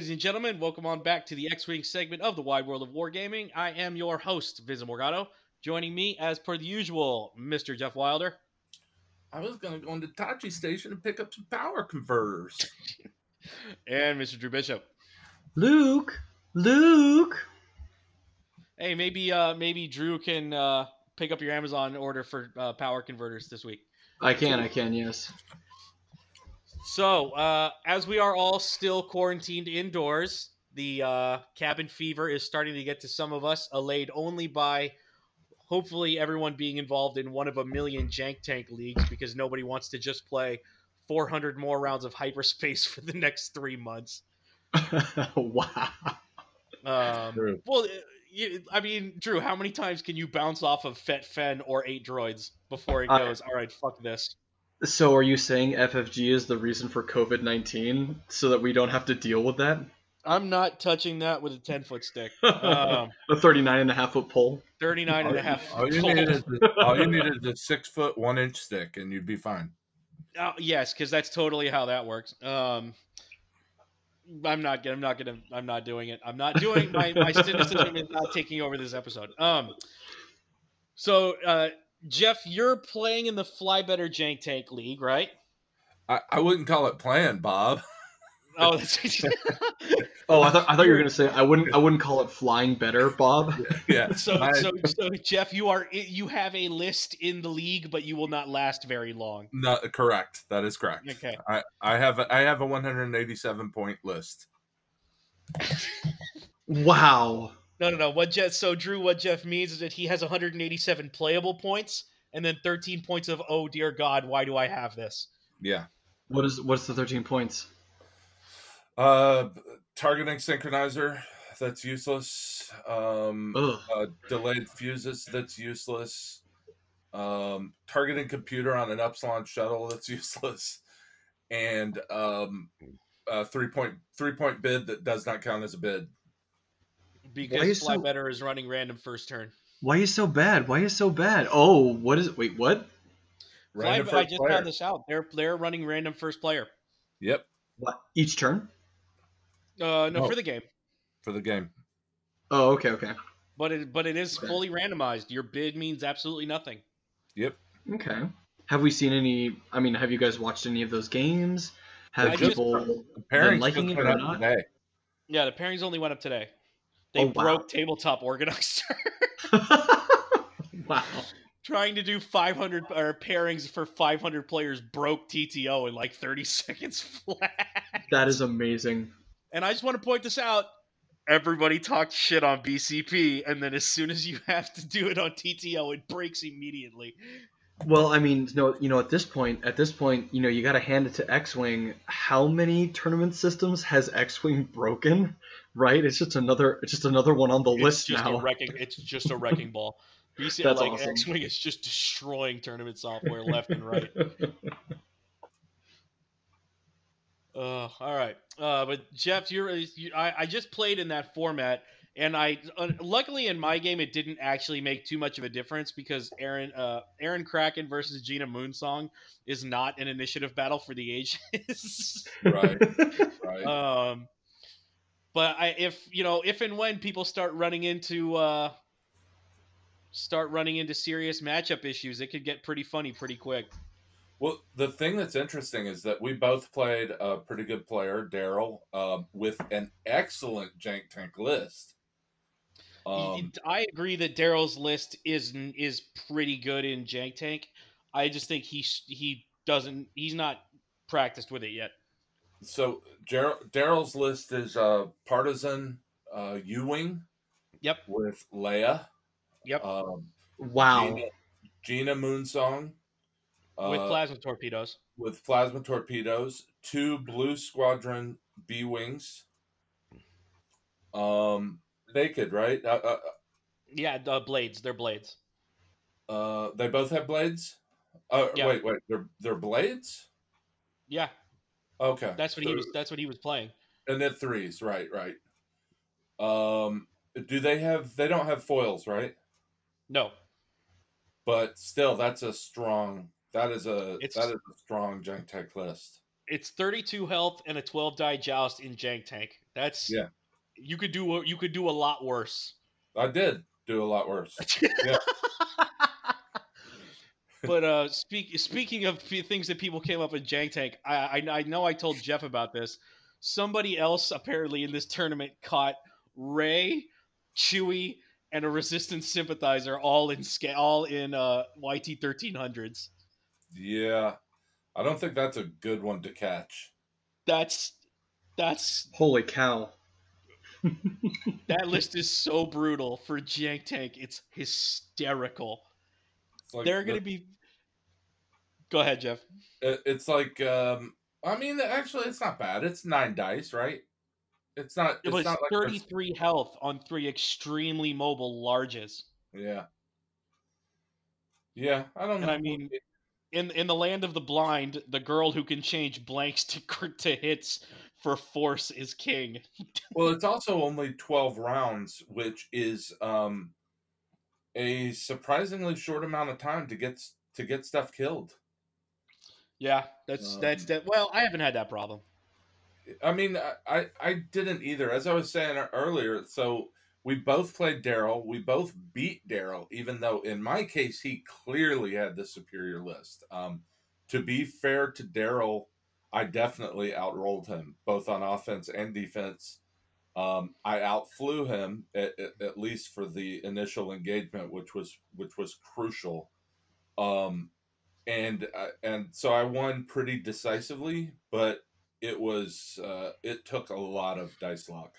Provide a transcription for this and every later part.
evening, ladies and gentlemen. Welcome on back to the X-Wing segment of the Wide World of Wargaming. I am your host, Vincent Morgado. Joining me, as per the usual, Mr. Jeff Wilder. I was going to go into Tosche Station and pick up some power converters. and Mr. Drew Bishop. Luke, Luke. Hey, maybe uh, maybe Drew can uh, pick up your Amazon order for uh, power converters this week. I can, I can, yes. So, uh, as we are all still quarantined indoors, the uh, cabin fever is starting to get to some of us, allayed only by hopefully everyone being involved in one of a million jank tank leagues because nobody wants to just play 400 more rounds of hyperspace for the next three months. wow. Um, well, you, I mean, Drew, how many times can you bounce off of Fet Fen or eight droids before it goes, all right, fuck this? So are you saying FFG is the reason for COVID nineteen, so that we don't have to deal with that? I'm not touching that with a 10 foot stick. Um, a 39 and a half foot pole. 39 and a half. All you, need is a, all you need is a six foot one inch stick, and you'd be fine. Uh, yes, because that's totally how that works. Um, I'm not. I'm not gonna. I'm not doing it. I'm not doing. My my cynicism is not taking over this episode. Um. So, uh, Jeff, you're playing in the Fly Better Jank Tank League, right? I, I wouldn't call it planned, Bob. Oh, that's oh, I thought I thought you were gonna say I wouldn't I wouldn't call it flying better, Bob. Yeah. So, so, so, Jeff, you are you have a list in the league, but you will not last very long. No, correct. That is correct. Okay. I I have a, I have a 187 point list. wow. No, no, no. What Jeff? So Drew, what Jeff means is that he has 187 playable points, and then 13 points of oh dear God, why do I have this? Yeah. What is what's the 13 points? Uh, targeting synchronizer. That's useless. Um, uh, delayed fuses. That's useless. Um, targeting computer on an Upsilon shuttle. That's useless. And um, a three point three point bid that does not count as a bid. Because Fly so... Better is running random first turn. Why are you so bad? Why are you so bad? Oh, what is it? Wait, what? Fly, I just player. found this out. They're they're running random first player. Yep. What each turn? Uh, no, oh. for the game. For the game. Oh, okay, okay. But it but it is okay. fully randomized. Your bid means absolutely nothing. Yep. Okay. Have we seen any? I mean, have you guys watched any of those games? Have I people been liking it or not? Today. Yeah, the pairings only went up today. They oh, broke wow. tabletop organizer. wow. Trying to do 500 or pairings for 500 players broke TTO in like 30 seconds flat. That is amazing. And I just want to point this out. Everybody talks shit on BCP, and then as soon as you have to do it on TTO, it breaks immediately. Well, I mean, no, you know, at this point, at this point, you know, you got to hand it to X-wing. How many tournament systems has X-wing broken? Right? It's just another, it's just another one on the it's list just now. A wrecking, it's just a wrecking ball. BC, That's like awesome. X-wing is just destroying tournament software left and right. Uh, all right. Uh, but Jeff, you're you, I, I just played in that format, and I uh, luckily in my game it didn't actually make too much of a difference because Aaron uh, Aaron Kraken versus Gina Moonsong is not an initiative battle for the ages. right. Right. Um, but I if you know if and when people start running into uh start running into serious matchup issues, it could get pretty funny pretty quick. Well, the thing that's interesting is that we both played a pretty good player, Daryl, uh, with an excellent jank tank list. Um, I agree that Daryl's list is is pretty good in jank tank. I just think he he doesn't he's not practiced with it yet. So Daryl's list is uh, partisan uh, U wing. Yep. With Leia. Yep. Um, wow. Gina, Gina Moonsong with uh, plasma torpedoes. With plasma torpedoes, two Blue Squadron B wings. Um, naked, right? Uh, uh, yeah, uh, blades. They're blades. Uh, they both have blades. Uh, yeah. wait, wait. They're they're blades. Yeah. Okay. That's what so, he was. That's what he was playing. And then threes, right? Right. Um, do they have? They don't have foils, right? No. But still, that's a strong that is a it's, that is a strong jank tech list. It's 32 health and a 12 die joust in jank tank. That's Yeah. You could do you could do a lot worse. I did do a lot worse. Yeah. But uh, speak, speaking of p- things that people came up with Jank Tank, I, I I know I told Jeff about this. Somebody else apparently in this tournament caught Rey, Chewie, and a Resistance sympathizer all in sca- all in uh, YT thirteen hundreds. Yeah, I don't think that's a good one to catch. That's that's Holy cow! that list is so brutal for Jank Tank. It's hysterical. Like They're going to be. Go ahead, Jeff. It's like, um, I mean, actually, it's not bad. It's nine dice, right? It's not. It It's was not like there's- 33 health on three extremely mobile larges. Yeah. Yeah, I don't know. I mean, in in the land of the blind, the girl who can change blanks to to hits for force is king. well, it's also only twelve rounds, which is um a surprisingly short amount of time to get to get stuff killed. Yeah, that's that's Um, that. Well, I haven't had that problem. I mean, I, I didn't either. As I was saying earlier, so we both played Daryl. We both beat Daryl, even though in my case he clearly had the superior list. Um, to be fair to Daryl, I definitely outrolled him both on offense and defense. Um, I outflew him at, at, least for the initial engagement, which was which was crucial. Um, and uh, and so I won pretty decisively, but it was uh, it took a lot of dice luck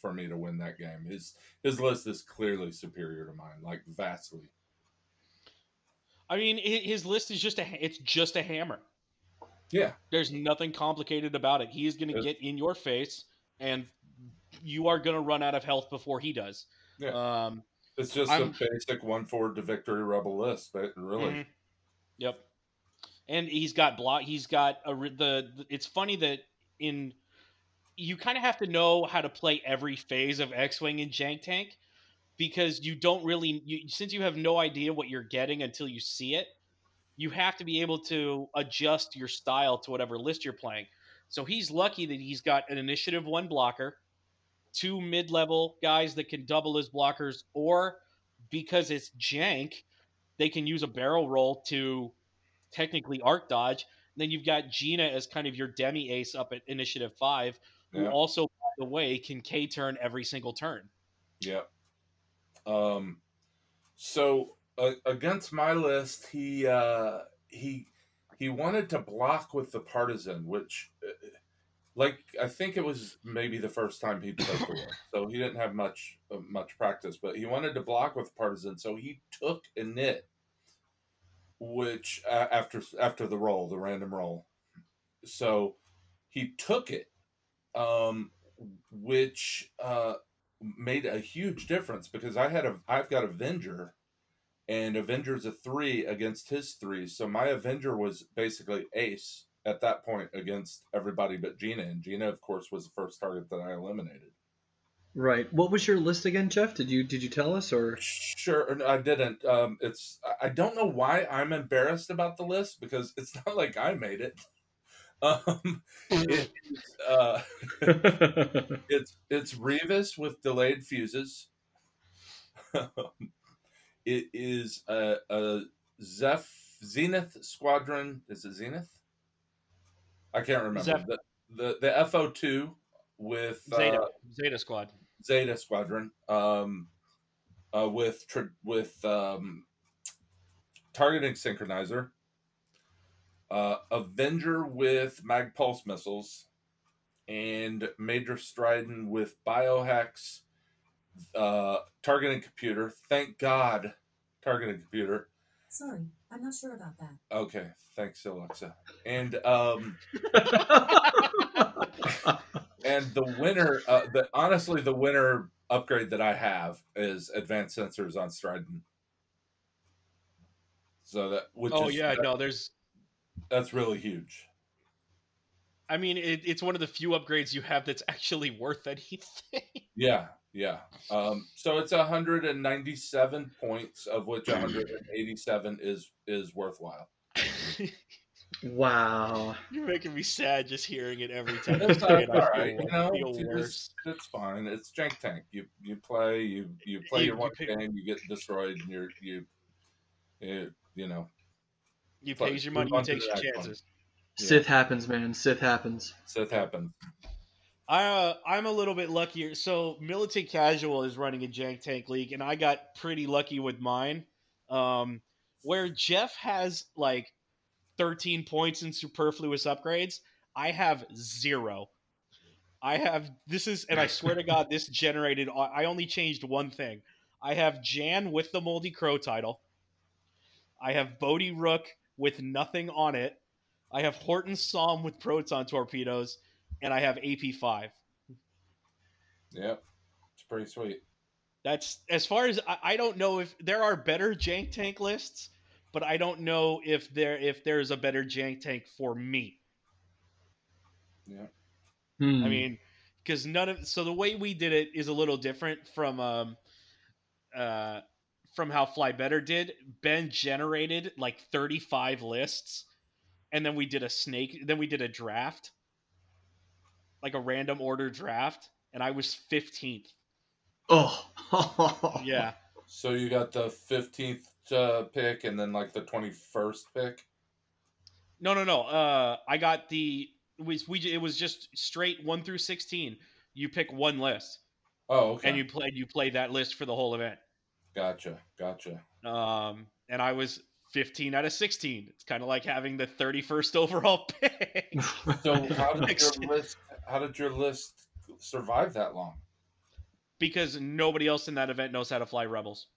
for me to win that game. His his list is clearly superior to mine, like vastly. I mean, his list is just a it's just a hammer. Yeah, There's nothing complicated about it. He is going to get in your face, and you are going to run out of health before he does. Yeah. Um, it's just I'm- a basic one forward to victory rebel list, but really, Mhm. Yep. And he's got block. He's got a the. It's funny that in you kind of have to know how to play every phase of X-wing and Jank Tank because you don't really you, since you have no idea what you're getting until you see it. You have to be able to adjust your style to whatever list you're playing. So he's lucky that he's got an initiative one blocker, two mid-level guys that can double as blockers, or because it's jank, they can use a barrel roll to technically arc dodge. then you've got Gina as kind of your demi ace up at initiative five, who Yeah. also, by the way, can K turn every single turn. yeah. Um, so uh, against my list, he uh, he he wanted to block with the partisan, which. Uh, like I think it was maybe the first time he played the list, so he didn't have much uh, much practice. But he wanted to block with partisan, so he took a knit, which uh, after after the roll, the random roll, so he took it, um, which uh, made a huge difference because I had a I've got Avenger, and Avenger's a three against his three, so my Avenger was basically ace at that point against everybody but Gina, and Gina, of course, was the first target that I eliminated. Right. What was your list again, Jeff? Did you did you tell us or? Sure, I didn't. Um, it's I- don't know why I'm embarrassed about the list because it's not like I made it. Um, it, uh, it's it's Revis with delayed fuses. it is a, a Zeph Zenith squadron. Is it Zenith? I can't remember Zeph- the the the FO two with Zeta, uh, Zeta Squad. Zeta Squadron, um, uh, with tr- with um, targeting synchronizer, uh, Avenger with mag pulse missiles, and Major Stridan with biohacks, uh, targeting computer. Thank God, targeting computer. Sorry, I'm not sure about that. Okay, thanks Alexa. And um, and the winner, uh, the honestly, the winner upgrade that I have is advanced sensors on Stridan. So that which Oh is, yeah, that- no, there's. that's really huge. I mean, it, it's one of the few upgrades you have that's actually worth anything. Yeah, yeah. Um, so it's 197 points, of which 187 is is worthwhile. Wow. You're making me sad just hearing it every time. It's you all say it. I right, feel- you know, feel you worse. just- it's fine. It's Jank Tank. You you play, you you play You- your you one pick- game, you get destroyed, and you're you, you, you know, You But pays your money, you on to takes your chances. Yeah. Sith happens, man. Sith happens. Sith happens. I uh, I'm a little bit luckier. So Militant Casual is running a Jank Tank League, and I got pretty lucky with mine. Um, where Jeff has like 13 points in superfluous upgrades, I have zero. I have this is, and I swear to God, this generated. I only changed one thing. I have Jan with the Moldy Crow title. I have Bodhi Rook with nothing on it. I have Horton Salm with proton torpedoes, and I have AP five. Yep, it's pretty sweet. That's as far as I, I don't know if there are better jank tank lists, but I don't know if there if there's a better jank tank for me. Yeah, Hmm. I mean, because none of so the way we did it is a little different from um uh from how Fly Better did. Ben generated like 35 lists, and then we did a snake. Then we did a draft, like a random order draft, and I was 15th. oh. Yeah. so you got the fifteenth uh, pick, and then like the twenty first pick. No, no, no. Uh, I got the we, we it was just straight one through sixteen. You pick one list, Oh, okay. and you play you play that list for the whole event. gotcha, gotcha. Um, and I was fifteen out of sixteen. It's kind of like having the thirty first overall pick. So how did your list? How did your list survive that long? because nobody else in that event knows how to fly rebels.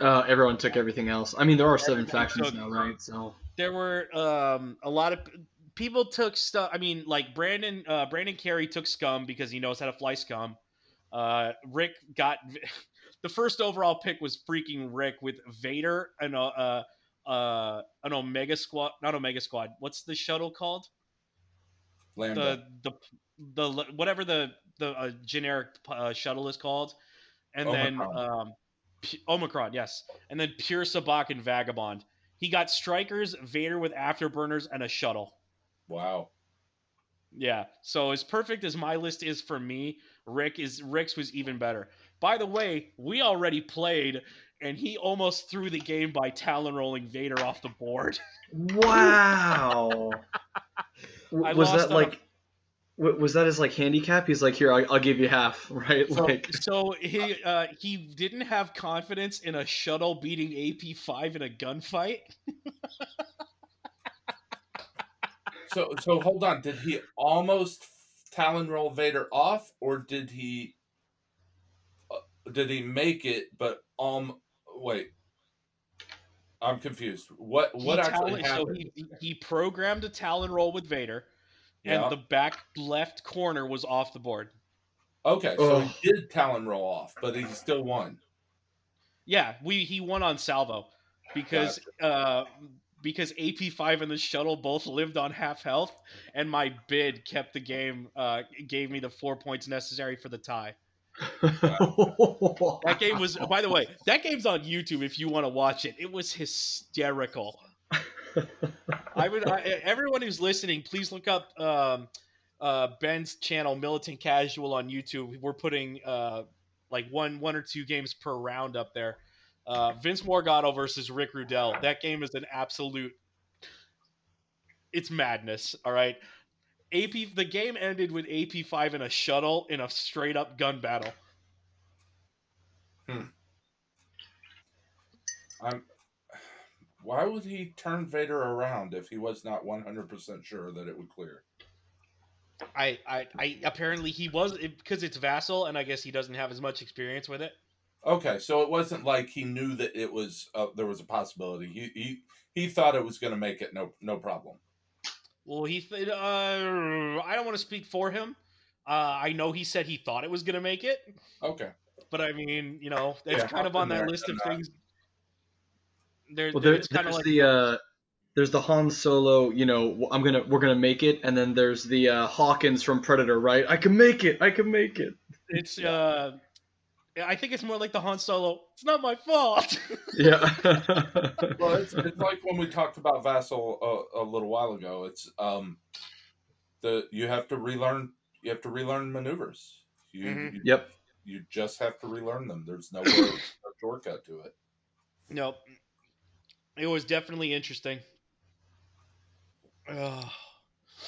Uh, everyone took everything else. I mean, there are seven Everyone factions took- now, right? So There were um, a lot of people took stuff. I mean, like Brandon uh, Brandon Carey took Scum because he knows how to fly Scum. Uh, Rick got the first overall pick was freaking Rick with Vader and uh, uh, uh, an Omega Squad, not Omega Squad. What's the shuttle called? Lambda. The the the whatever the the uh, generic uh, shuttle is called, and then Omicron. um, P- Omicron, yes, and then Pure Sabacc and Vagabond. He got strikers, Vader with afterburners, and a shuttle. wow. Yeah. So as perfect as my list is for me, Rick is Rick's was even better. By the way, we already played, and he almost threw the game by talon rolling Vader off the board. wow. W- I was that on a- like? Was that his like handicap? He's like, here, I'll, I'll give you half, right? So- like, So he uh, he didn't have confidence in a shuttle beating AP five in a gunfight. So so hold on. Did he almost Talon roll Vader off, or did he? Uh, did he make it? But um, wait. I'm confused. What what he actually talon- so he, he programmed a talon roll with Vader, yeah. and the back left corner was off the board. okay, so Ugh. he did Talon roll off, but he still won. Yeah, we he won on salvo because uh because AP five and the shuttle both lived on half health, and my bid kept the game. Uh, gave me the four points necessary for the tie. That game was, by the way, that game's on YouTube if you want to watch it. It was hysterical. I would I, everyone who's listening, please look up um, uh, Ben's channel, Militant Casual, on YouTube. We're putting uh, like one one or two games per round up there. Uh, Vince Morgado versus Rick Rudell. That game is an absolute. It's madness. All right. AP. The game ended with AP five in a shuttle in a straight up gun battle. Hmm. I'm. Why would he turn Vader around if he was not 100% sure that it would clear? I, I, I apparently he was because it's vassal, and I guess he doesn't have as much experience with it. Okay, so it wasn't like he knew that it was uh, there was a possibility. He he he thought it was going to make it no no problem. Well, he, th- uh, I don't want to speak for him. Uh, I know he said he thought it was gonna make it, Okay. but I mean, you know, it's Yeah, kind of on that there, list of that. things. There, well, there, it's kind of there's like the uh, there's the Han Solo. You know, I'm gonna we're gonna make it, and then there's the uh, Hawkins from Predator, right? I can make it. I can make it. it's uh, I think it's more like the Han Solo. It's not my fault. yeah. well, it's, it's like when we talked about Vassal a, a little while ago. It's um, the you have to relearn. You have to relearn maneuvers. You, Mhm. you yep. you just have to relearn them. There's no, no shortcut to it. nope. It was definitely interesting. Ugh.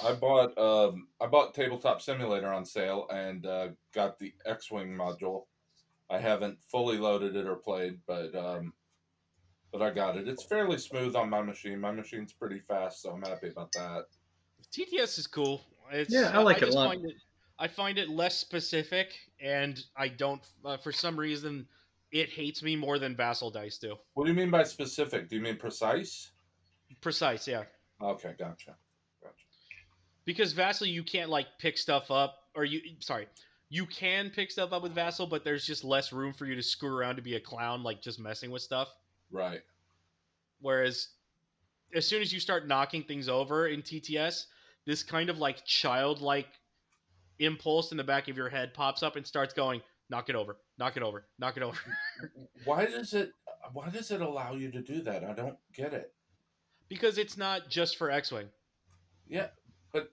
I bought um I bought Tabletop Simulator on sale and uh, got the X-wing module. I haven't fully loaded it or played, but um, but I got it. It's fairly smooth on my machine. My machine's pretty fast, so I'm happy about that. TTS is cool. It's, Yeah, I like it a lot. Find it, I find it less specific, and I don't. Uh, for some reason, it hates me more than Vassal Dice do. What do you mean by specific? Do you mean precise? Precise, yeah. Okay, gotcha. Gotcha. Because Vassal, you can't like pick stuff up, or you. Sorry, you can pick stuff up with Vassal, but there's just less room for you to screw around to be a clown, like just messing with stuff. Right. Whereas, as soon as you start knocking things over in TTS, this kind of like childlike impulse in the back of your head pops up and starts going, knock it over, knock it over, knock it over. Why does it why does it allow you to do that? I don't get it. because it's not just for X Wing. Yeah, but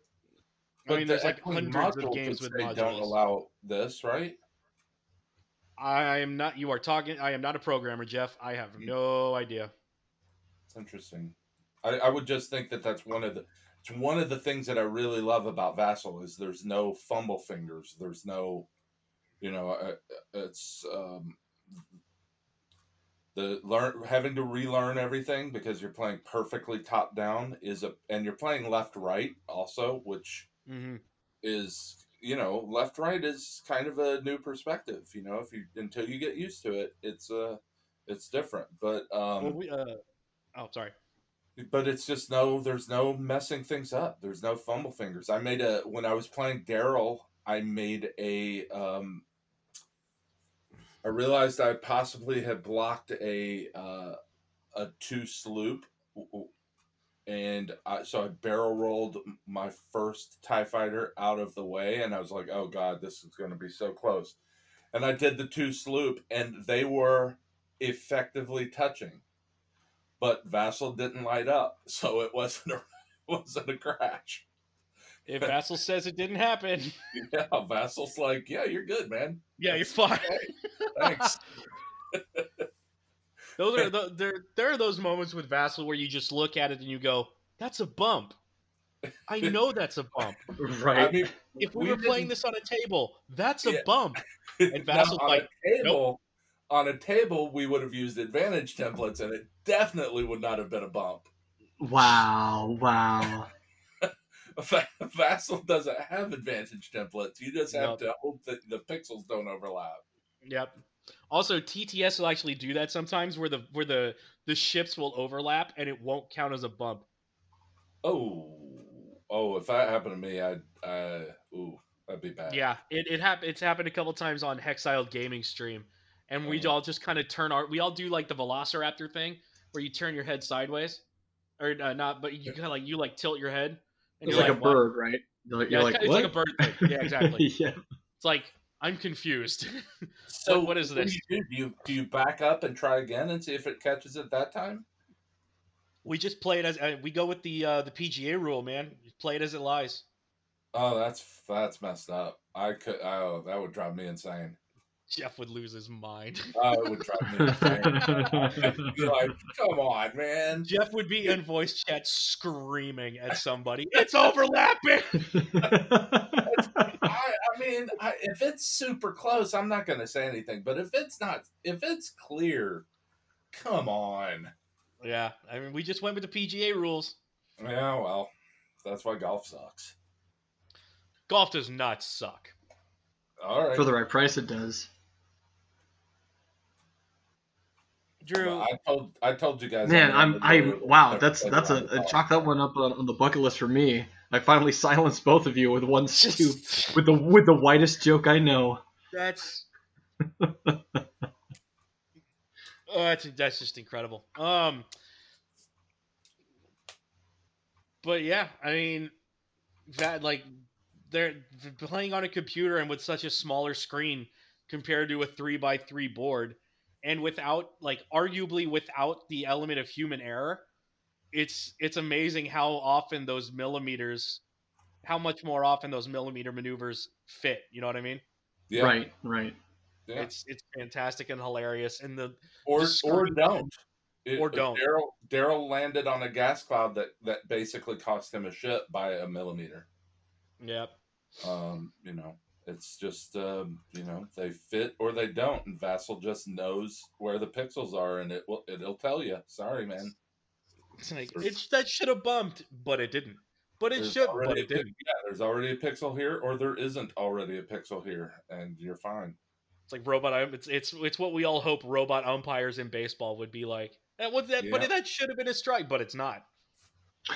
I mean, the there's like hundreds of games with modules. don't allow this, right? I am not. You are talking. I am not a programmer, Jeff. I have no idea. It's interesting. I, I would just think that that's one of the it's one of the things that I really love about Vassal is there's no fumble fingers. There's no, you know, uh, it's um, the learn having to relearn everything because you're playing perfectly top down is a and you're playing left right also, which hmm is you know left right is kind of a new perspective. You know, if you until you get used to it, it's uh it's different. But um, well, we, uh, oh, sorry. but it's just no there's no messing things up there's no fumble fingers i made a when i was playing daryl i made a um i realized i possibly had blocked a uh a two sloop and I, so i barrel rolled my first tie fighter out of the way and i was like oh god this is going to be so close and i did the two sloop and they were effectively touching but Vassal didn't light up, so it wasn't a wasn't a crash. If Vassal says it didn't happen, Yeah, Vassal's like, yeah, you're good, man. yeah, you're fine. Thanks. Those are the, there. There are those moments with Vassal where you just look at it and you go, "That's a bump." I know that's a bump. Right. I mean, If we, We were playing didn't- this on a table, that's a Yeah. bump. and Vassal's on like, a table, on a table, we would have used advantage templates, and it definitely would not have been a bump. wow. Wow. Vassal doesn't have advantage templates. You just have Nope. to hope that the pixels don't overlap. Yep. Also, TTS will actually do that sometimes, where the where the the ships will overlap and it won't count as a bump. Oh, oh, if that happened to me, I'd, uh, ooh, that'd be bad. Yeah, it it hap- It's happened a couple times on Hexiled Gaming stream, and we Oh. all just kind of turn our. We all do like the Velociraptor thing, where you turn your head sideways, or uh, not, but you kind of like you like tilt your head, and It's you're like, like, a "What?" bird, right? You're like, Yeah, you're it's, like, ki- it's what? like a bird thing. Yeah, exactly. yeah. it's like I'm confused. So what is do this? you do? Do you do you back up and try again and see if it catches it that time? we just play it as uh, we go with the uh, the PGA rule, man. Play it as it lies. Oh, that's that's messed up. I could. Oh, that would drive me insane. Jeff would lose his mind. Oh, it would drive me insane. Be like, come on, man. Jeff would be in voice chat screaming at somebody. It's overlapping. I, I mean, I, if it's super close, I'm not going to say anything. But if it's not, if it's clear, come on. Yeah, I mean, we just went with the PGA rules. Yeah, well, that's why golf sucks. Golf does not suck. All right. For the right price, it does. Drew, I told I told you guys. Man, I'm I do wow, that's that's a, a chalk that one up on, on the bucket list for me. I finally silenced both of you with one scoop with the with the whitest joke I know. that's oh, that's that's just incredible. Um, but yeah, I mean, that like they're playing on a computer and with such a smaller screen, compared to a three by three board, and without like arguably without the element of human error, it's it's amazing how often those millimeters, how much more often those millimeter maneuvers fit. You know what I mean? Yeah. Right. Right. Yeah. It's it's fantastic and hilarious, and the or the or don't it, or don't. Daryl Daryl landed on a gas cloud that that basically cost him a ship by a millimeter. Yep. Um, you know, it's just um, you know they fit or they don't, and Vassal just knows where the pixels are, and it will it'll tell you. Sorry, man. It's like it's that should have bumped, but it didn't. But it should, but it didn't. Yeah, there's already a pixel here, or there isn't already a pixel here, and you're fine. It's like robot. It's it's it's what we all hope robot umpires in baseball would be like. That was that, yeah. but that should have been a strike, but it's not.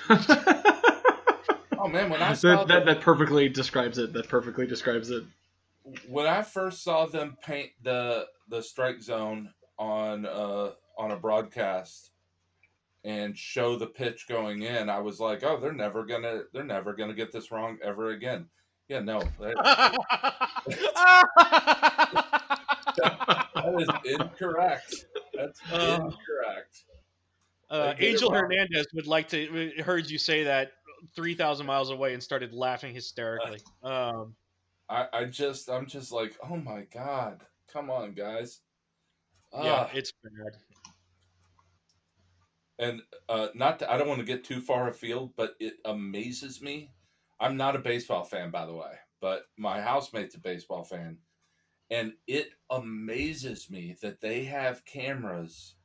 oh man, when I saw that, that, that perfectly describes it. That perfectly describes it. When I first saw them paint the the strike zone on uh on a broadcast and show the pitch going in, I was like, oh, they're never gonna they're never gonna get this wrong ever again. Yeah, no. That, that is incorrect. That's uh, incorrect. Uh, Angel Hernandez would like to heard you say that three thousand miles away and started laughing hysterically. Um, I, I just I'm just like, oh my god, come on, guys. Yeah, uh, it's bad. And uh, not to, I don't want to get too far afield, but it amazes me. I'm not a baseball fan, by the way, but my housemate's a baseball fan, and it amazes me that they have cameras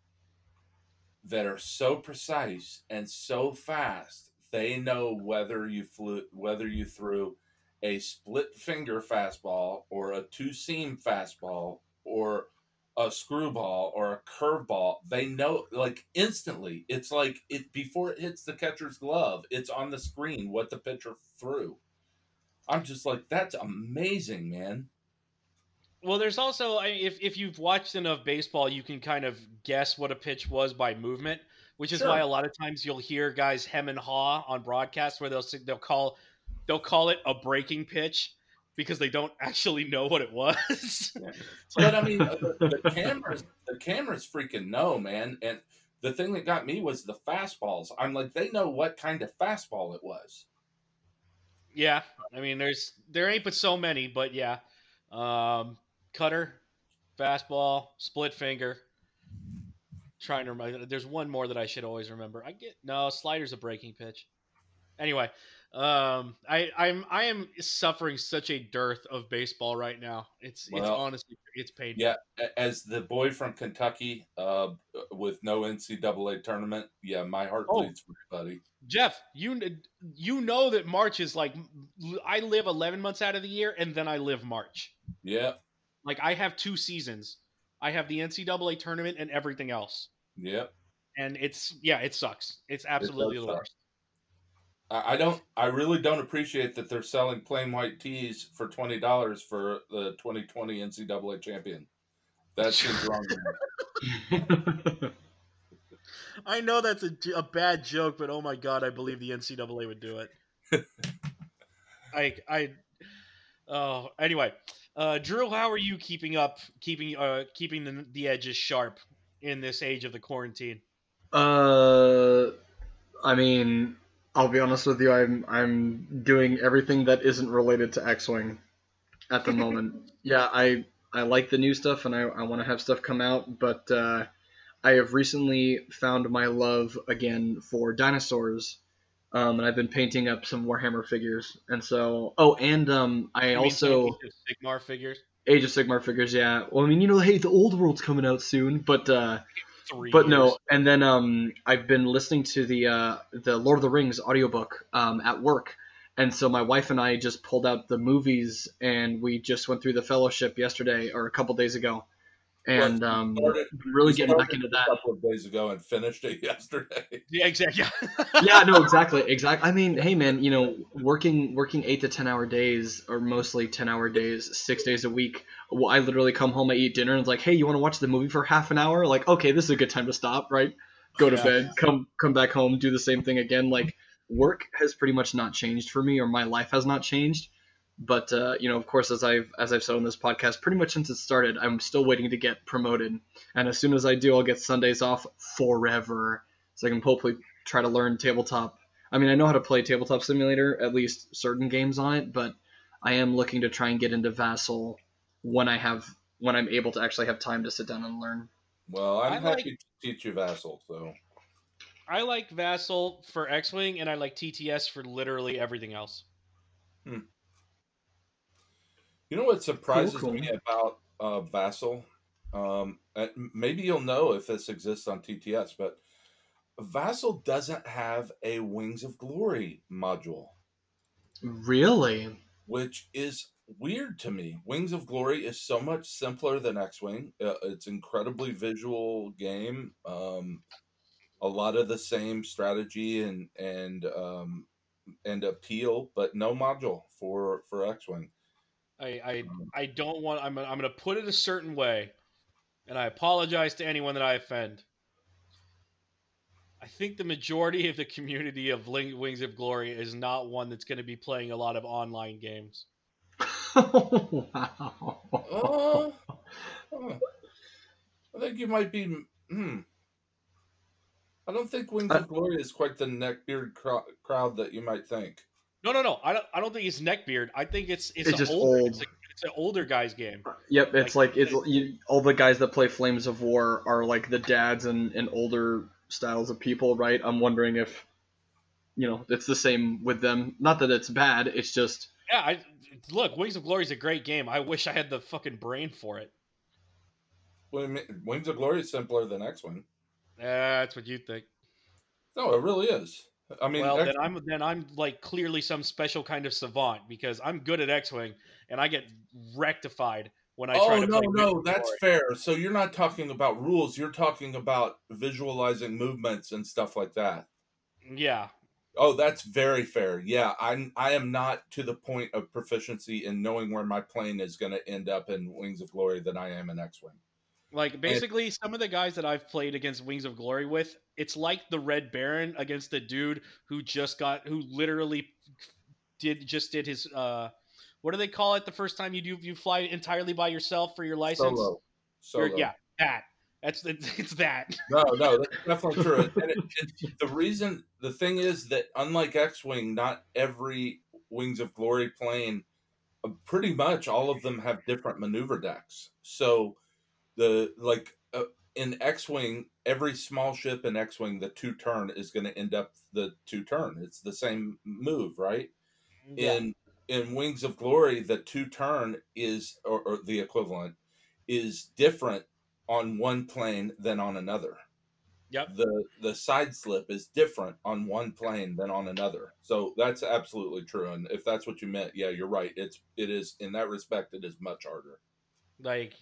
that are so precise and so fast they know whether you flew whether you threw a split finger fastball or a two seam fastball or a screwball or a curveball they know like instantly. It's like it before it hits the catcher's glove it's on the screen what the pitcher threw. I'm just like that's amazing man. Well, there's also if if you've watched enough baseball, you can kind of guess what a pitch was by movement, which is sure. why a lot of times you'll hear guys hem and haw on broadcast where they'll they'll call they'll call it a breaking pitch because they don't actually know what it was. but I mean, the, the cameras the cameras freaking know, man. And the thing that got me was the fastballs. I'm like, they know what kind of fastball it was. Yeah, I mean, there's there ain't but so many, but yeah. Um, cutter, fastball, split finger. Trying to remember. There's one more that I should always remember. I get no slider's a breaking pitch. Anyway, um, I I'm I am suffering such a dearth of baseball right now. It's well, it's honestly it's painful. Yeah, as the boy from Kentucky, uh, with no NCAA tournament, yeah, my heart oh, bleeds for you, buddy. Jeff, you you know that March is like I live 11 months out of the year, and then I live March. Yeah, like I have two seasons. I have the NCAA tournament and everything else. Yep. And it's yeah, it sucks. It's absolutely it the worst. I don't. I really don't appreciate that they're selling plain white tees for twenty dollars for the 2020 NCAA champion. That seems wrong. I know that's a, a bad joke, but oh my god, I believe the NCAA would do it. I I. Oh, anyway, uh, Drew, how are you keeping up, keeping uh, keeping the, the edges sharp in this age of the quarantine? Uh, I mean, I'll be honest with you. I'm I'm doing everything that isn't related to X-wing at the moment. yeah, I I like the new stuff and I I want to have stuff come out, but uh, I have recently found my love again for dinosaurs um, and I've been painting up some Warhammer figures. And so, oh, and um, I you also Age of Sigmar figures. Age of Sigmar figures, yeah. Well, I mean, you know, hey, the old world's coming out soon, but uh, Three but years. no. And then um, I've been listening to the uh, the Lord of the Rings audiobook um, at work. And so my wife and I just pulled out the movies and we just went through the Fellowship yesterday or a couple days ago and um, started, really getting back into that. A couple of days ago and finished it yesterday. Yeah, exactly. yeah, no, exactly, exactly. I mean, hey, man, you know, working working eight to ten hour days, or mostly ten hour days, six days a week. Well, I literally come home, I eat dinner, and it's like, hey, you want to watch the movie for half an hour? Like, okay, this is a good time to stop, right? Go to yeah. bed, come come back home, do the same thing again. Like, work has pretty much not changed for me, or my life has not changed. But uh, you know, of course, as I've as I've said on this podcast, pretty much since it started, I'm still waiting to get promoted. And as soon as I do, I'll get Sundays off forever, so I can hopefully try to learn tabletop. I mean, I know how to play tabletop simulator, at least certain games on it, but I am looking to try and get into Vassal when I have when I'm able to actually have time to sit down and learn. Well, I'm I happy like, to teach you Vassal, so. I like Vassal for X-wing, and I like TTS for literally everything else. Hmm. You know what surprises cool, cool. me about uh, Vassal? Um, maybe you'll know if this exists on TTS, but Vassal doesn't have a Wings of Glory module. Really? Which is weird to me. Wings of Glory is so much simpler than X Wing. Uh, it's incredibly visual game. Um, a lot of the same strategy and and um, and appeal, but no module for for X Wing. I I, um, I don't want. I'm I'm going to put it a certain way, and I apologize to anyone that I offend. I think the majority of the community of Wings of Glory is not one that's going to be playing a lot of online games. oh, wow. Uh, I think you might be. Hmm. I don't think Wings of Glory is quite the neckbeard cr- crowd that you might think. No, no, no. I don't. I don't think it's neck beard. I think it's it's, it's just older, old. It's, a, it's, an older guy's game. Yep, it's like, like it's you, all the guys that play Flames of War are like the dads and, and older styles of people, right? I'm wondering if you know it's the same with them. Not that it's bad. It's just yeah. I look, Wings of Glory is a great game. I wish I had the fucking brain for it. Wings of Glory is simpler than X Wing. That's what you think. No, it really is. I mean, well, X- then I'm then I'm like clearly some special kind of savant because I'm good at X-wing and I get rectified when I. Try. Oh no, no, that's fair. So you're not talking about rules. You're talking about visualizing movements and stuff like that. Yeah. Oh, that's very fair. Yeah, I'm. I am not to the point of proficiency in knowing where my plane is going to end up in Wings of Glory than I am in X-wing. Like basically, and, some of the guys that I've played against Wings of Glory with, it's like the Red Baron against the dude who just got, who literally did just did his, uh, what do they call it? The first time you do you fly entirely by yourself for your license? Solo. Solo. Yeah, that. That's it's that. No, no, that's definitely true. and it, it, the reason, the thing is that unlike X-wing, not every Wings of Glory plane, uh, pretty much all of them have different maneuver decks. So the like uh, in X-wing, every small ship in X-wing, the two turn is going to end up the two turn. It's the same move, right? Yeah. In in Wings of Glory, the two turn is or, or the equivalent is different on one plane than on another. Yep. The the side slip is different on one plane than on another. So that's absolutely true. And if that's what you meant, yeah, you're right. It's it is in that respect it is much harder. Like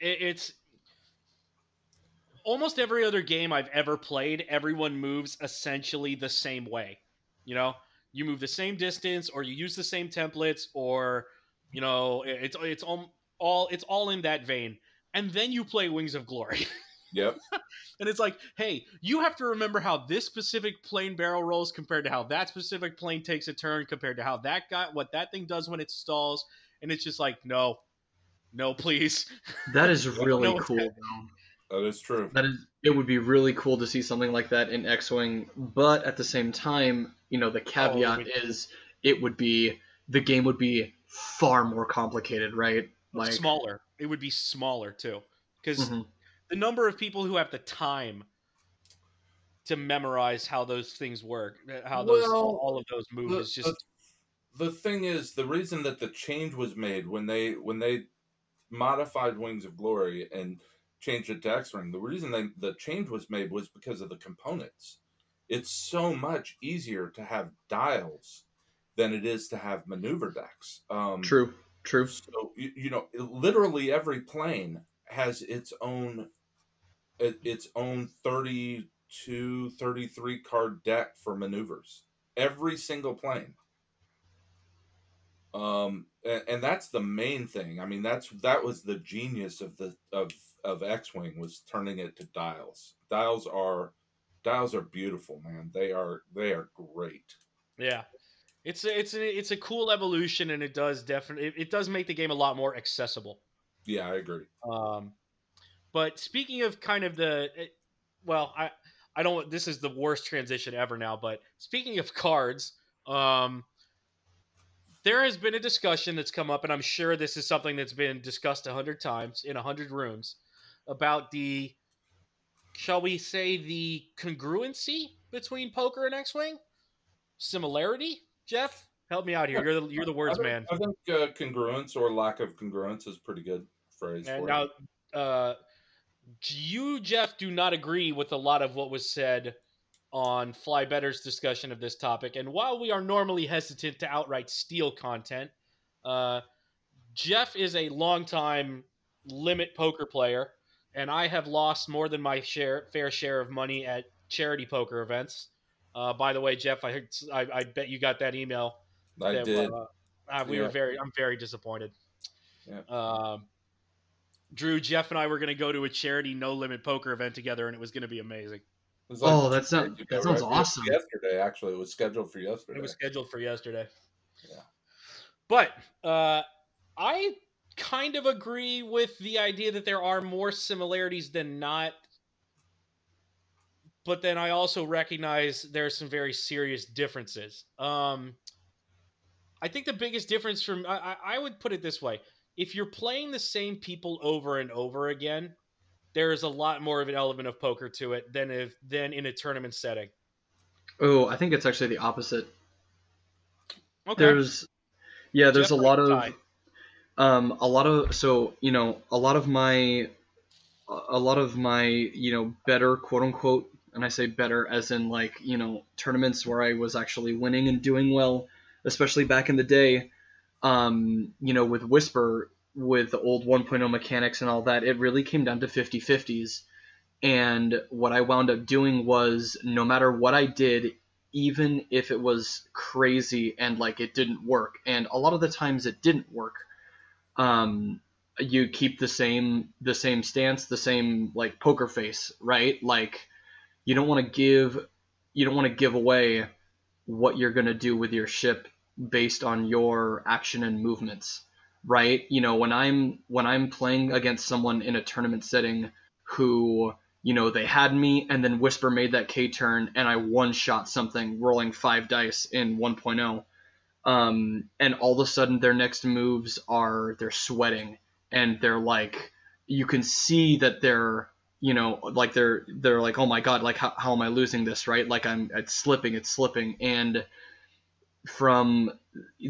it's almost every other game I've ever played, everyone moves essentially the same way. You know, you move the same distance, or you use the same templates, or you know, it's it's all, all it's all in that vein. And then you play Wings of Glory. Yep. and it's like, hey, you have to remember how this specific plane barrel rolls compared to how that specific plane takes a turn compared to how that guy what that thing does when it stalls. And it's just like, no, no, please. That is really no, cool. That is true. That is. It would be really cool to see something like that in X-wing, but at the same time, you know, the oh, caveat oh, is it would be the game would be far more complicated, right? Like smaller. It would be smaller too, because mm-hmm. the number of people who have the time to memorize how those things work, how those well, all of those moves, the, just. The, the thing is, the reason that the change was made when they when they modified Wings of Glory and changed it to X Wing, the reason they, the change was made was because of the components. It's so much easier to have dials than it is to have maneuver decks. Um, true, true. So you, you know, literally every plane has its own its own 32 33 card deck for maneuvers every single plane um and, and, that's the main thing. I mean, that's that was the genius of the of of X Wing was turning it to dials. Dials are dials are beautiful, man. They are they are great. Yeah, It's a, it's a, it's a cool evolution, and it does definitely it, it does make the game a lot more accessible. Yeah, I agree. Um, but speaking of kind of the, it, well, I I don't. This is the worst transition ever now. But speaking of cards, um, there has been a discussion that's come up, and I'm sure this is something that's been discussed a hundred times in a hundred rooms about the, shall we say, the congruency between poker and X-wing, similarity. Jeff, help me out here. You're the you're the words I think, man. I think uh, congruence or lack of congruence is pretty good phrase. And now, uh, you, Jeff, do not agree with a lot of what was said on Fly Better's discussion of this topic. And while we are normally hesitant to outright steal content, uh, Jeff is a longtime limit poker player, and I have lost more than my share, fair share of money at charity poker events. Uh, by the way, Jeff, I, I I bet you got that email. I that, did. uh, uh, we Yeah. were very. I'm very disappointed. Yeah. Um, Drew, Jeff, and I were going to go to a charity no limit poker event together, and it was going to be amazing. It was Oh, two that sound- days that sounds right? Awesome. Yesterday, actually, it was scheduled for yesterday. It was scheduled for yesterday. Yeah. But uh, I kind of agree with the idea that there are more similarities than not. But then I also recognize there are some very serious differences. Um, I think the biggest difference from I, I I would put it this way: if you're playing the same people over and over again, there is a lot more of an element of poker to it than if than in a tournament setting. Oh, I think it's actually the opposite. Okay, There's, yeah, there's Jeff, a lot of, um, a lot of, so you know, a lot of my, a lot of my, you know, better quote unquote, and I say better as in like, you know, tournaments where I was actually winning and doing well, especially back in the day, um, you know, with Whisper, with the old 1.0 mechanics and all that, it really came down to 50 50s. And what I wound up doing was no matter what I did, even if it was crazy and like it didn't work, and a lot of the times it didn't work, um, you keep the same the same stance, the same like poker face, right? Like you don't want to give you don't want to give away what you're gonna do with your ship based on your action and movements right? You know when i'm when i'm playing against someone in a tournament setting who you know they had me and then whisper made that k turn and i one shot something rolling five dice in 1.0 um, and all of a sudden their next moves are they're sweating and they're like you can see that they're you know like they're they're like oh my god like how, how am i losing this? Right? Like i'm it's slipping it's slipping. And from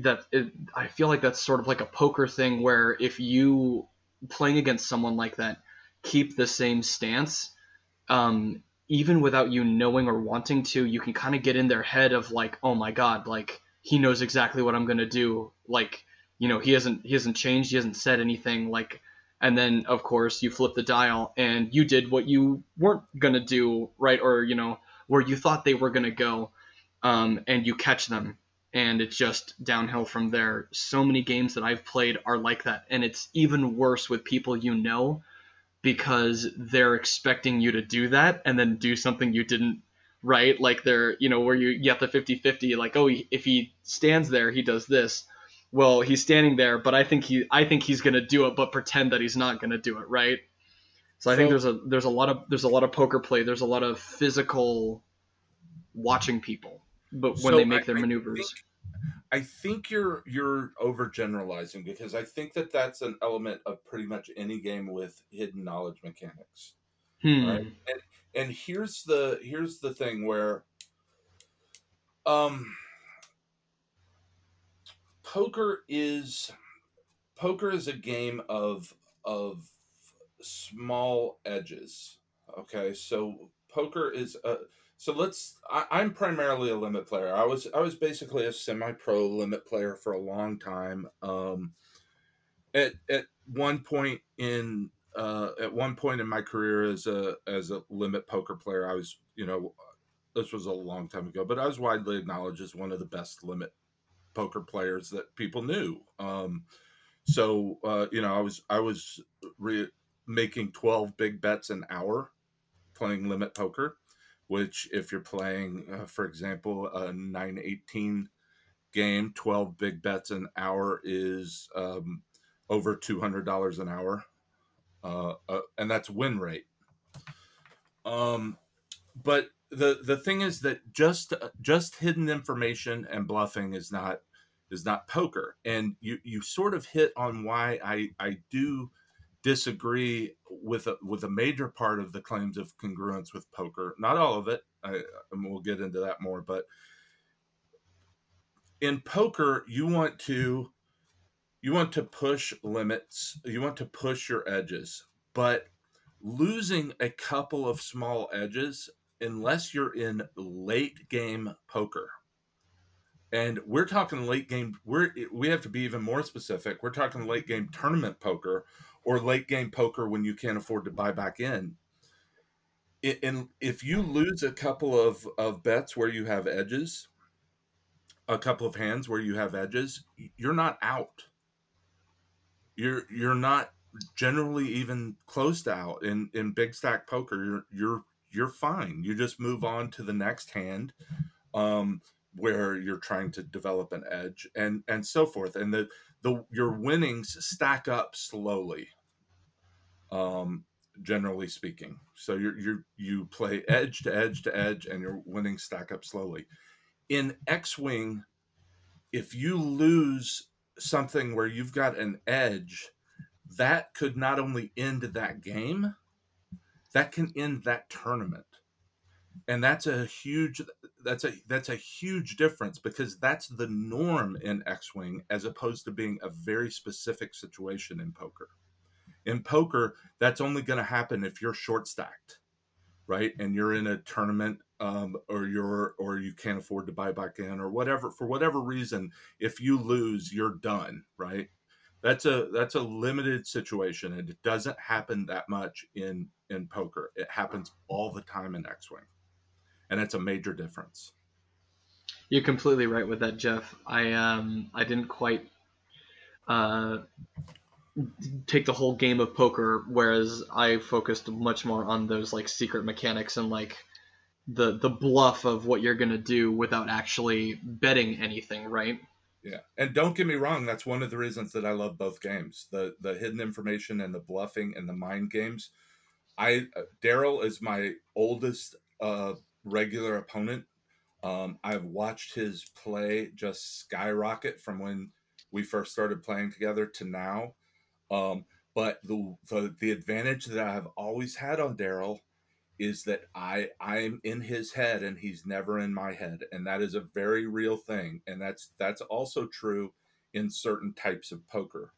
that it, i feel like that's sort of like a poker thing where if you playing against someone like that keep the same stance um, even without you knowing or wanting to you can kind of get in their head of like oh my god like he knows exactly what i'm going to do. Like you know he hasn't he hasn't changed he hasn't said anything like and then of course you flip the dial and you did what you weren't going to do right? Or you know where you thought they were going to go um, and you catch them and it's just downhill from there. So many games that i've played are like that and it's even worse with people you know because they're expecting you to do that and then do something you didn't right? Like they're you know where you, you have the 50-50 like oh if he stands there he does this. Well he's standing there but i think he i think he's going to do it but pretend that he's not going to do it right? So i think there's a there's a lot of there's a lot of poker play. There's a lot of physical watching people but when So they make their I maneuvers I think you're you're overgeneralizing because I think that that's an element of pretty much any game with hidden knowledge mechanics. hmm. right? And and here's the here's the thing where um poker is poker is a game of of small edges. Okay, so poker is a so let's I, i'm primarily a limit player. I was i was basically a semi-pro limit player for a long time. Um at at one point in uh at one point in my career as a as a limit poker player i was you know this was a long time ago but i was widely acknowledged as one of the best limit poker players that people knew. Um so uh you know i was i was re- making 12 big bets an hour playing limit poker which if you're playing uh, for example a 918 game, 12 big bets an hour is um, over $200 an hour. Uh, uh, and that's win rate. Um, but the the thing is that just just hidden information and bluffing is not is not poker and you you sort of hit on why i i do disagree with a with a major part of the claims of congruence with poker. Not all of it. I, and we'll get into that more but in poker you want to you want to push limits. You want to push your edges. But losing a couple of small edges unless you're in late game poker and we're talking late game we're we have to be even more specific. We're talking late game tournament poker or late game poker when you can't afford to buy back in and if you lose a couple of of bets where you have edges a couple of hands where you have edges you're not out you're you're not generally even close to out in in big stack poker you're you're you're fine. You just move on to the next hand, um, where you're trying to develop an edge, and and so forth. And the the your winnings stack up slowly. Um, generally speaking, so you're you you play edge to edge to edge, and your winnings stack up slowly. In X Wing, if you lose something where you've got an edge, that could not only end that game that can end that tournament and that's a huge that's a that's a huge difference because that's the norm in x-wing as opposed to being a very specific situation in poker. In poker that's only going to happen if you're short stacked right? And you're in a tournament um, or you're or you can't afford to buy back in or whatever for whatever reason if you lose you're done right? That's a that's a limited situation and it doesn't happen that much in in poker. It happens all the time in X Wing, and that's a major difference. You're completely right with that, Jeff. I um I didn't quite uh take the whole game of poker, whereas I focused much more on those like secret mechanics and like the the bluff of what you're gonna do without actually betting anything, right? Yeah, and don't get me wrong, that's one of the reasons that I love both games the the hidden information and the bluffing and the mind games I uh, Daryl is my oldest uh, regular opponent. Um, I've watched his play just skyrocket from when we first started playing together to now. Um, but the, the the advantage that I've always had on Daryl is that I I'm in his head and he's never in my head, and that is a very real thing, and that's that's also true in certain types of poker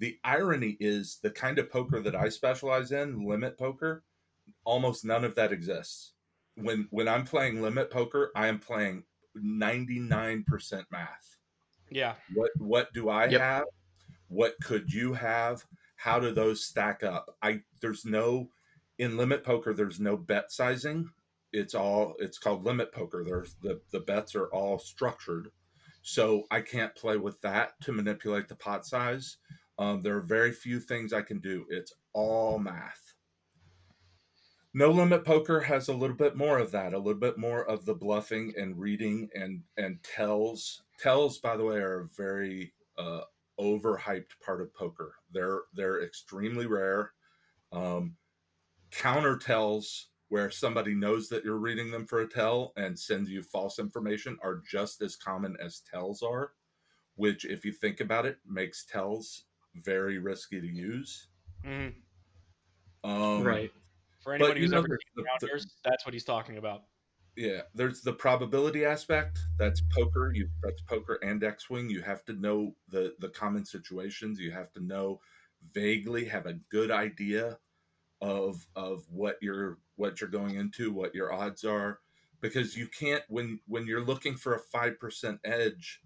the irony is the kind of poker that I specialize in, limit poker, almost none of that exists. When when I'm playing limit poker, I am playing 99% math. Yeah. What what do I yep. have? What could you have? How do those stack up? I there's no in limit poker there's no bet sizing. It's all it's called limit poker. There's the the bets are all structured. So I can't play with that to manipulate the pot size. Um, there are very few things I can do. It's all math. No limit poker has a little bit more of that, a little bit more of the bluffing and reading and and tells. Tells, by the way, are a very uh, overhyped part of poker. They're they're extremely rare. Um, counter tells where somebody knows that you're reading them for a tell and sends you false information are just as common as tells are which if you think about it makes tells very risky to use. Mm-hmm. Um, right. For anybody who's ever the, the, that's what he's talking about. Yeah, there's the probability aspect. That's poker. You that's poker and X Wing. You have to know the the common situations. You have to know vaguely have a good idea of of what you're what you're going into, what your odds are, because you can't when when you're looking for a five percent edge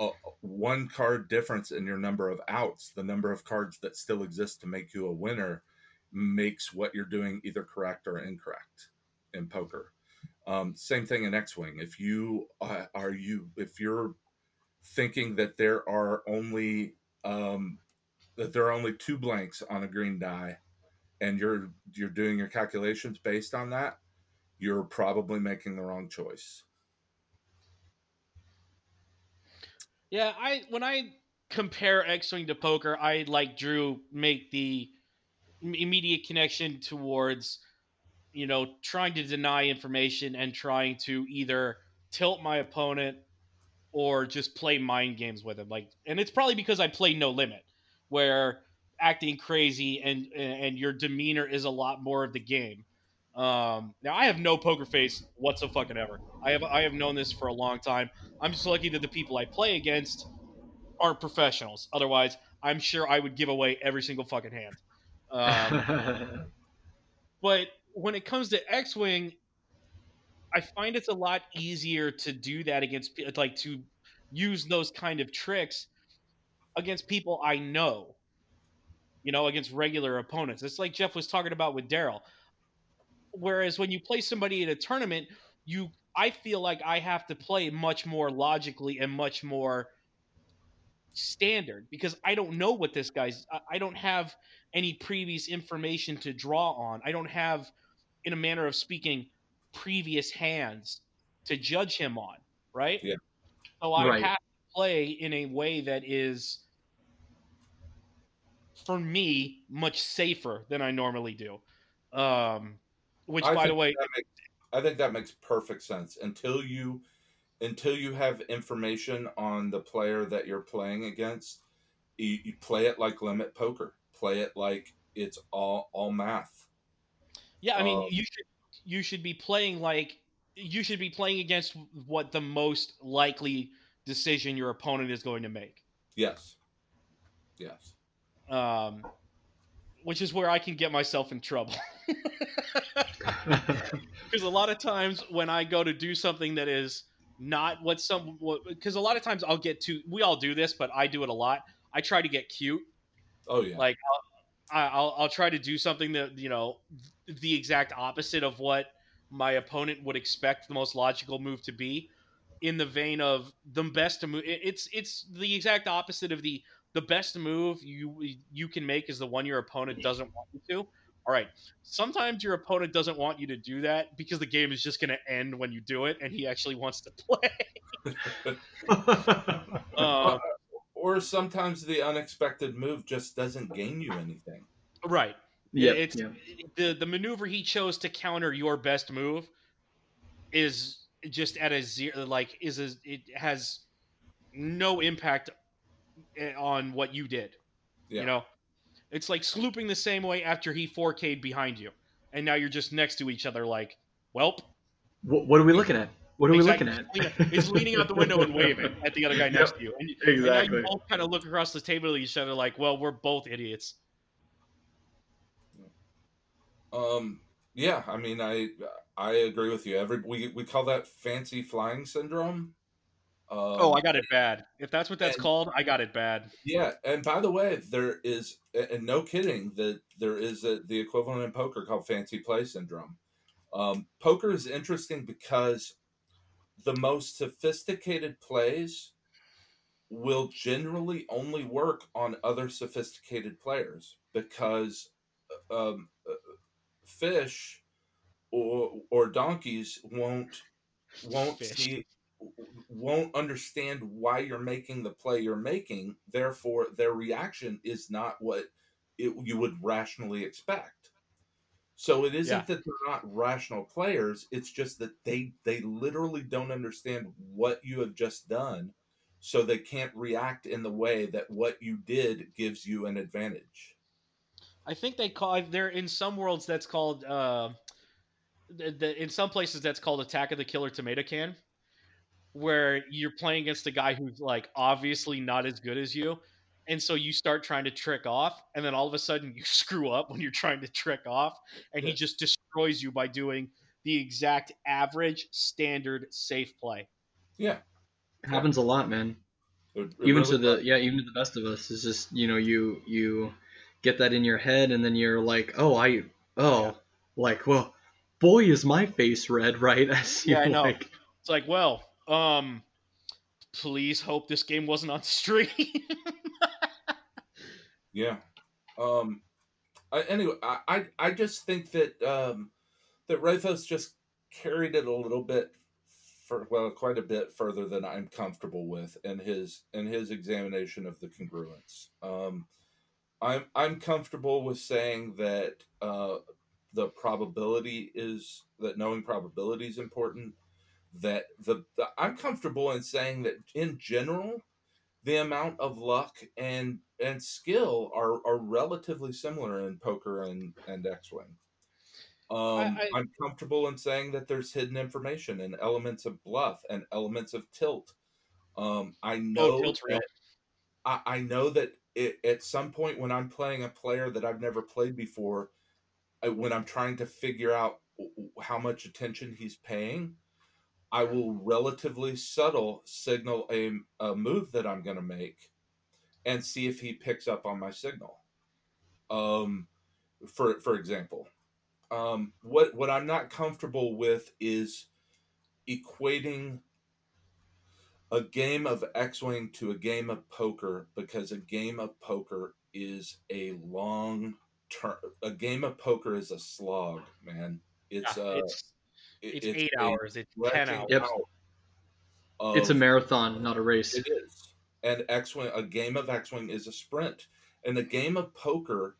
a, one card difference in your number of outs, the number of cards that still exist to make you a winner, makes what you're doing either correct or incorrect in poker. Um, same thing in X Wing. If you uh, are you if you're thinking that there are only um, that there are only two blanks on a green die, and you're you're doing your calculations based on that, you're probably making the wrong choice. Yeah, I when I compare X-wing to poker, I like Drew make the immediate connection towards you know trying to deny information and trying to either tilt my opponent or just play mind games with him like and it's probably because I play no limit where acting crazy and and your demeanor is a lot more of the game. Um, now I have no poker face whatsoever. I have I have known this for a long time. I'm just lucky that the people I play against aren't professionals. Otherwise, I'm sure I would give away every single fucking hand. Um, but when it comes to X-wing, I find it's a lot easier to do that against like to use those kind of tricks against people I know. You know, against regular opponents. It's like Jeff was talking about with Daryl. Whereas when you play somebody in a tournament, you I feel like I have to play much more logically and much more standard because I don't know what this guy's I don't have any previous information to draw on. I don't have in a manner of speaking previous hands to judge him on, right? Yeah. So I right. have to play in a way that is for me much safer than I normally do. Um which I by the way makes, I think that makes perfect sense until you until you have information on the player that you're playing against, you, you play it like limit poker. Play it like it's all all math. Yeah, I mean, um, you should you should be playing like you should be playing against what the most likely decision your opponent is going to make. Yes. Yes. Um, which is where I can get myself in trouble. Because a lot of times when I go to do something that is not what some because a lot of times I'll get to we all do this, but I do it a lot. I try to get cute. Oh yeah. Like I'll, I'll, I'll try to do something that you know the exact opposite of what my opponent would expect the most logical move to be in the vein of the best move it's it's the exact opposite of the the best move you you can make is the one your opponent doesn't want you to all right. Sometimes your opponent doesn't want you to do that because the game is just going to end when you do it, and he actually wants to play. uh, or sometimes the unexpected move just doesn't gain you anything. Right. Yeah. It's yep. the the maneuver he chose to counter your best move is just at a zero. Like is a, it has no impact eh, on what you did. Yeah. You know, it's like slooping the same way after he 4K'd behind you, and now you're just next to each other. Like, welp. What, what are we looking at? What are exactly. we looking at? He's leaning out the window and waving at the other guy next yep. to you, and, exactly. and now you both kind of look across the table at each other, like, well, we're both idiots. Um. Yeah, I mean, I I agree with you. Every we we call that fancy flying syndrome. Um, oh, I got it bad. If that's what that's and, called, I got it bad. Yeah, and by the way, there is, and no kidding, that there is a, the equivalent in poker called fancy play syndrome. Um, poker is interesting because the most sophisticated plays will generally only work on other sophisticated players because um, uh, fish or or donkeys won't won't fish. see won't understand why you're making the play you're making. Therefore, their reaction is not what it, you would rationally expect. So it isn't yeah. that they're not rational players. It's just that they they literally don't understand what you have just done, so they can't react in the way that what you did gives you an advantage. I think they call there in some worlds that's called uh, the, the, in some places that's called Attack of the Killer Tomato Can where you're playing against a guy who's like obviously not as good as you and so you start trying to trick off and then all of a sudden you screw up when you're trying to trick off and he just destroys you by doing the exact average standard safe play. Yeah. It happens a lot man. It, it even really to the yeah even to the best of us is just you know you you get that in your head and then you're like oh i oh yeah. like well boy is my face red right? As yeah i know. like, it's like well um, please hope this game wasn't on stream. yeah. Um. I, anyway, I I just think that um that Raythos just carried it a little bit for well, quite a bit further than I'm comfortable with in his in his examination of the congruence. Um, I'm I'm comfortable with saying that uh, the probability is that knowing probability is important. That the, the I'm comfortable in saying that in general, the amount of luck and and skill are are relatively similar in poker and and X Wing. Um, I, am comfortable in saying that there's hidden information and elements of bluff and elements of tilt. Um, I oh, know. Oh, that, I, I, know that it, at some point when I'm playing a player that I've never played before, when I'm trying to figure out how much attention he's paying, I will relatively subtle signal a, a move that I'm going to make and see if he picks up on my signal. Um, for for example, um, what what I'm not comfortable with is equating a game of X-wing to a game of poker because a game of poker is a long term. A game of poker is a slog, man. It's yeah, uh, it's, it's, it's eight hours. It's ten hours. Yep. it's a marathon, not a race. It is. And X-wing, a game of X-wing is a sprint, and a game of poker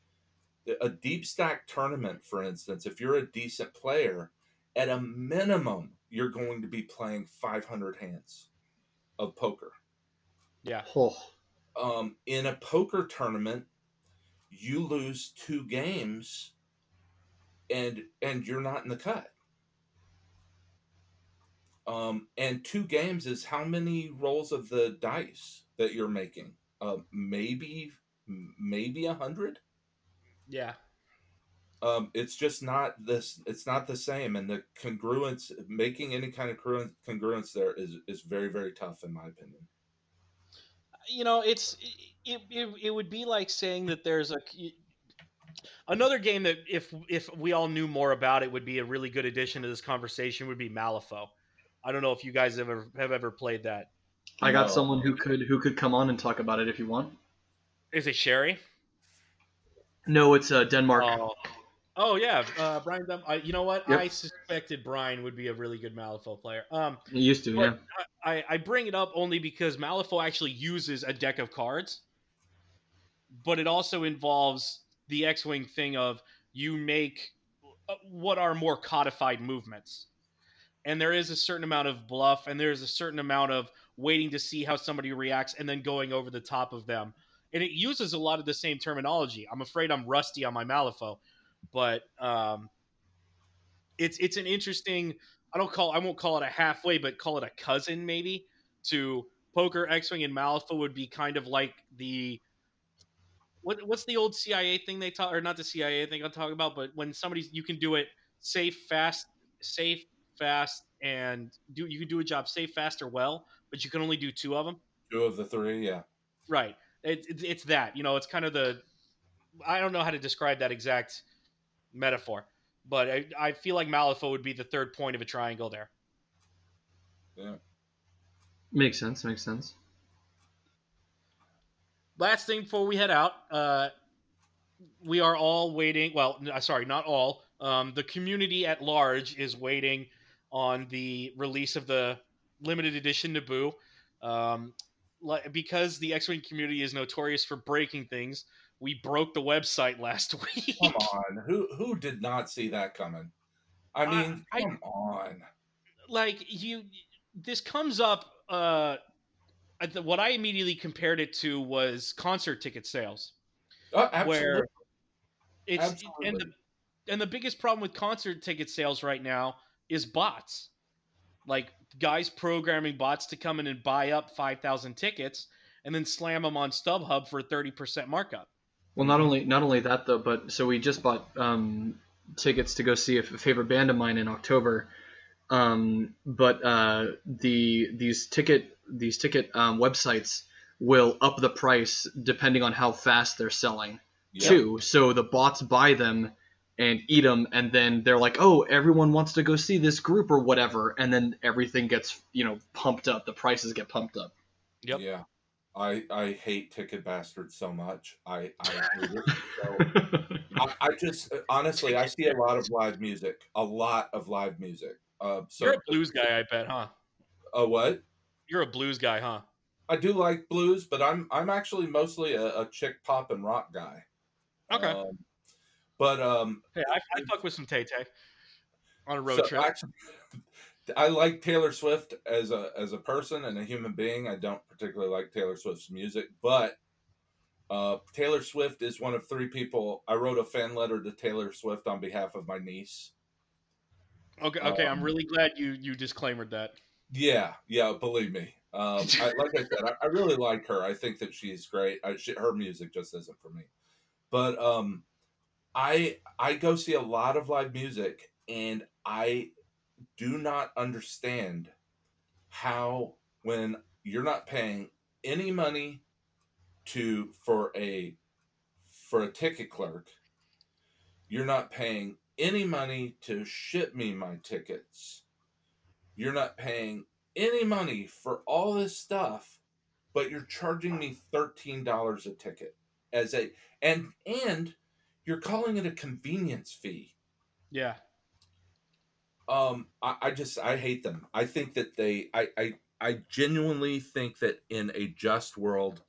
a deep stack tournament, for instance, if you're a decent player, at a minimum, you're going to be playing 500 hands of poker. Yeah. Oh. Um, in a poker tournament, you lose two games, and and you're not in the cut. Um, and two games is how many rolls of the dice that you're making? Uh, maybe maybe a hundred. Yeah. Um, it's just not this. It's not the same, and the congruence, making any kind of congruence there is is very very tough, in my opinion. You know, it's it, it, it would be like saying that there's a another game that if if we all knew more about it would be a really good addition to this conversation would be Malifaux. I don't know if you guys have ever have ever played that. I got no. someone who could who could come on and talk about it if you want. Is it Sherry? No, it's uh, Denmark. Oh. oh yeah, uh, Brian. I, you know what? Yep. I suspected Brian would be a really good Malifaux player. Um, he used to, yeah. I, I bring it up only because Malifaux actually uses a deck of cards, but it also involves the X-wing thing of you make uh, what are more codified movements, and there is a certain amount of bluff, and there's a certain amount of waiting to see how somebody reacts, and then going over the top of them and it uses a lot of the same terminology. I'm afraid I'm rusty on my Malifaux, but um, it's it's an interesting. I don't call I won't call it a halfway, but call it a cousin maybe to poker, X Wing, and Malifaux would be kind of like the what what's the old CIA thing they talk or not the CIA thing I'm talking about, but when somebody's you can do it safe, fast, safe, fast, and do you can do a job safe, fast, or well, but you can only do two of them. Two of the three, yeah. Right. It, it, it's that you know it's kind of the I don't know how to describe that exact metaphor, but I, I feel like Malifaux would be the third point of a triangle there. Yeah, makes sense. Makes sense. Last thing before we head out, uh, we are all waiting. Well, sorry, not all. Um, the community at large is waiting on the release of the limited edition Naboo. Um, because the X-wing community is notorious for breaking things, we broke the website last week. Come on, who who did not see that coming? I mean, uh, come I, on. Like you, this comes up. Uh, what I immediately compared it to was concert ticket sales, absolutely. where it's absolutely. and the and the biggest problem with concert ticket sales right now is bots. Like guys programming bots to come in and buy up 5,000 tickets and then slam them on StubHub for 30% markup. Well, not only not only that though, but so we just bought um, tickets to go see a favorite band of mine in October. Um, but uh, the these ticket these ticket um, websites will up the price depending on how fast they're selling yep. too. So the bots buy them and eat them and then they're like oh everyone wants to go see this group or whatever and then everything gets you know pumped up the prices get pumped up yep yeah i i hate ticket bastards so much i i so I, I, just honestly i see a lot of live music a lot of live music uh so you're a blues guy i bet huh A what? You're a blues guy, huh? I do like blues, but I'm I'm actually mostly a, a chick pop and rock guy. Okay. Um, but um, hey, I, I fuck with some Tay Tay on a road so trip. Actually, I like Taylor Swift as a as a person and a human being. I don't particularly like Taylor Swift's music, but uh, Taylor Swift is one of three people. I wrote a fan letter to Taylor Swift on behalf of my niece. Okay, okay, Um, I'm really glad you you disclaimered that. Yeah, yeah, believe me. Um, I, like I said, I, I really like her. I think that she's great. I, she, her music just isn't for me. But um, I I go see a lot of live music, and I do not understand how when you're not paying any money to for a for a ticket clerk, you're not paying any money to ship me my tickets. You're not paying any money for all this stuff, but you're charging me thirteen dollars a ticket as a and and you're calling it a convenience fee. Yeah, Um, I, I just I hate them. I think that they I, I I genuinely think that in a just world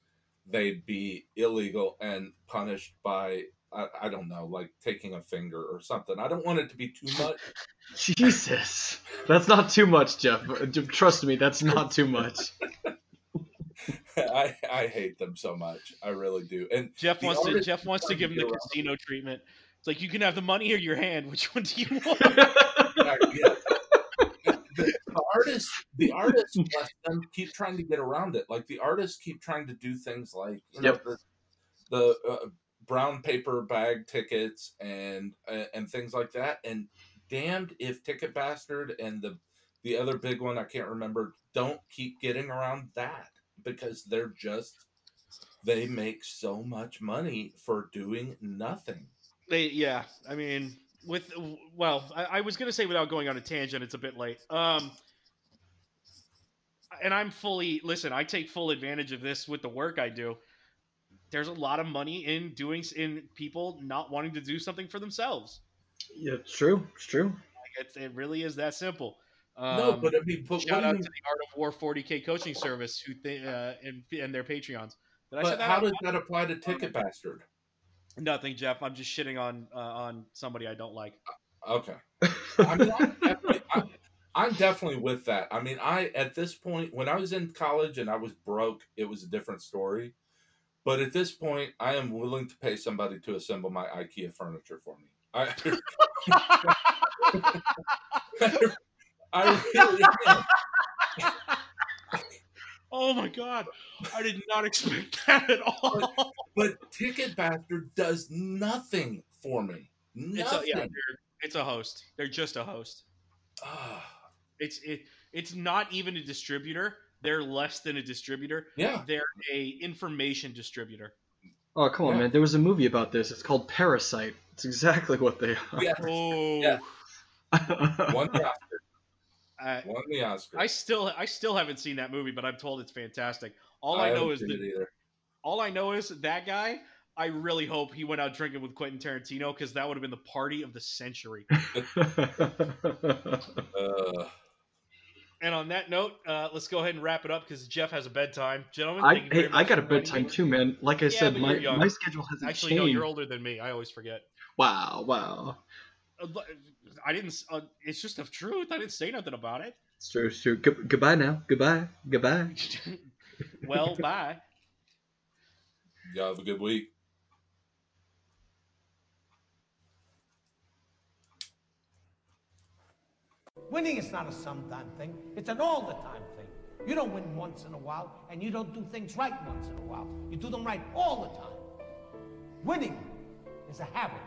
they'd be illegal and punished by I, I don't know, like taking a finger or something. I don't want it to be too much. Jesus, that's not too much, Jeff. Trust me, that's not too much. I I hate them so much. I really do. And Jeff wants to Jeff wants to give to him the get around casino treatment. It's like you can have the money or your hand. Which one do you want? Yeah, yeah. The, the artists, the artists, bless them, keep trying to get around it. Like the artists keep trying to do things like you know, Yep. the, the uh, brown paper bag tickets and uh, and things like that. And damned if Ticket Bastard and the the other big one I can't remember don't keep getting around that because they're just they make so much money for doing nothing. They yeah, I mean with well, I, I was gonna say without going on a tangent, it's a bit late. Um, and I'm fully listen. I take full advantage of this with the work I do. There's a lot of money in doing in people not wanting to do something for themselves. yeah, it's true. It's true. Like it's, it really is that simple. Um, no, but I mean, but shout out do to the Art of War 40k coaching service who th- uh, and and their Patreons. Did I but that? how out does that apply to Ticket Bastard? Nothing, Jeff. I'm just shitting on uh, on somebody I don't like. Okay. I mean, I'm definitely, I'm, I'm definitely with that. I mean, I at this point, when I was in college and I was broke, it was a different story. But at this point, I am willing to pay somebody to assemble my IKEA furniture for me. I, I really oh my god, I did not expect that at all. But Ticket Bastard does nothing for me. Nothing. It's a, yeah, it's a host. They're just a host. Ah, It's it. It's not even a distributor. They're less than a distributor. yeah. They're a information distributor. Oh come on, Yeah. man! There was a movie about this. It's called Parasite. It's exactly what they Yeah. Oh, Yeah. are. Won the Oscar. I, Won the Oscar. I still I still haven't seen that movie, but I'm told it's fantastic. All I, haven't know is that all I know is that guy. I really hope he went out drinking with Quentin Tarantino because that would have been the party of the century. Uh, And on that note, uh, let's go ahead and wrap it up because Jeff has a bedtime. Gentlemen, I thank you hey, very I got a bedtime too, man. Like I Yeah, said, my my schedule hasn't Actually, changed. no, you're older than me. I always forget. Wow, wow. But I didn't. Uh, it's just the truth. I didn't say nothing about it. It's true. It's true. Good, goodbye now. Goodbye. Goodbye. well, bye. y'all have a good week. Winning is not a sometime thing, it's an all the time thing. You don't win once in a while, and you don't do things right once in a while. You do them right all the time. Winning is a habit.